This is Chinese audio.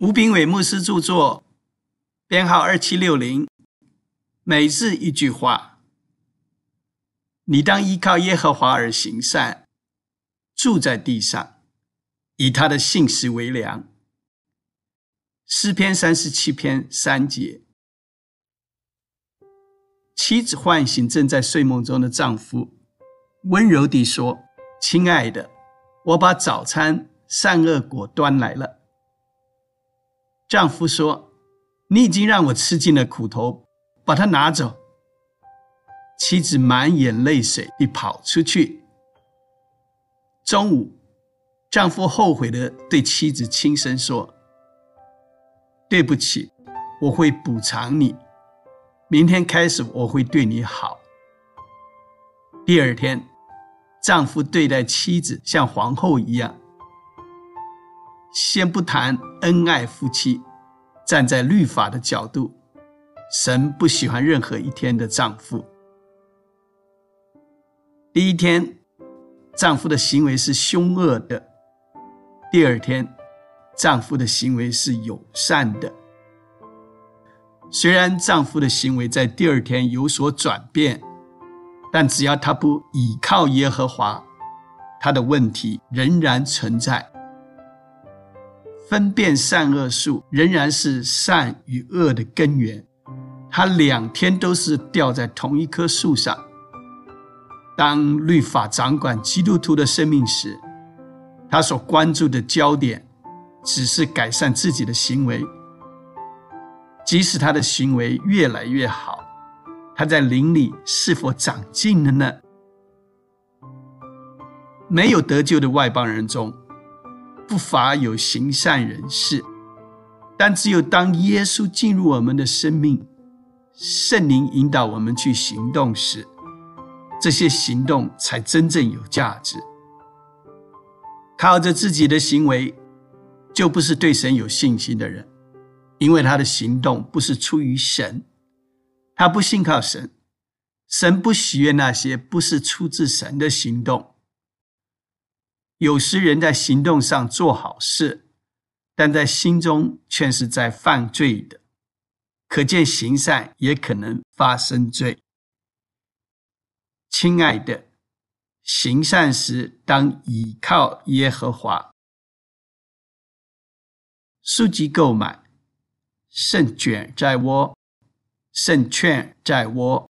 吴炳伟牧师著作，编号二七六零。每日一句话：你当依靠耶和华而行善，住在地上，以他的信实为粮。诗篇三十七篇三节。妻子唤醒正在睡梦中的丈夫，温柔地说：“亲爱的，我把早餐善恶果端来了。”丈夫说：“你已经让我吃尽了苦头，把它拿走。”妻子满眼泪水地跑出去。中午，丈夫后悔的对妻子轻声说：“对不起，我会补偿你。”明天开始，我会对你好。第二天，丈夫对待妻子像皇后一样。先不谈恩爱夫妻，站在律法的角度，神不喜欢任何一天的丈夫。第一天，丈夫的行为是凶恶的；第二天，丈夫的行为是友善的。虽然丈夫的行为在第二天有所转变，但只要他不倚靠耶和华，他的问题仍然存在。分辨善恶树仍然是善与恶的根源，他两天都是吊在同一棵树上。当律法掌管基督徒的生命时，他所关注的焦点只是改善自己的行为。即使他的行为越来越好，他在灵里是否长进了呢？没有得救的外邦人中，不乏有行善人士，但只有当耶稣进入我们的生命，圣灵引导我们去行动时，这些行动才真正有价值。靠着自己的行为，就不是对神有信心的人。因为他的行动不是出于神，他不信靠神，神不喜悦那些不是出自神的行动。有时人在行动上做好事，但在心中却是在犯罪的，可见行善也可能发生罪。亲爱的，行善时当倚靠耶和华。书籍购买。胜券在握，胜券在握。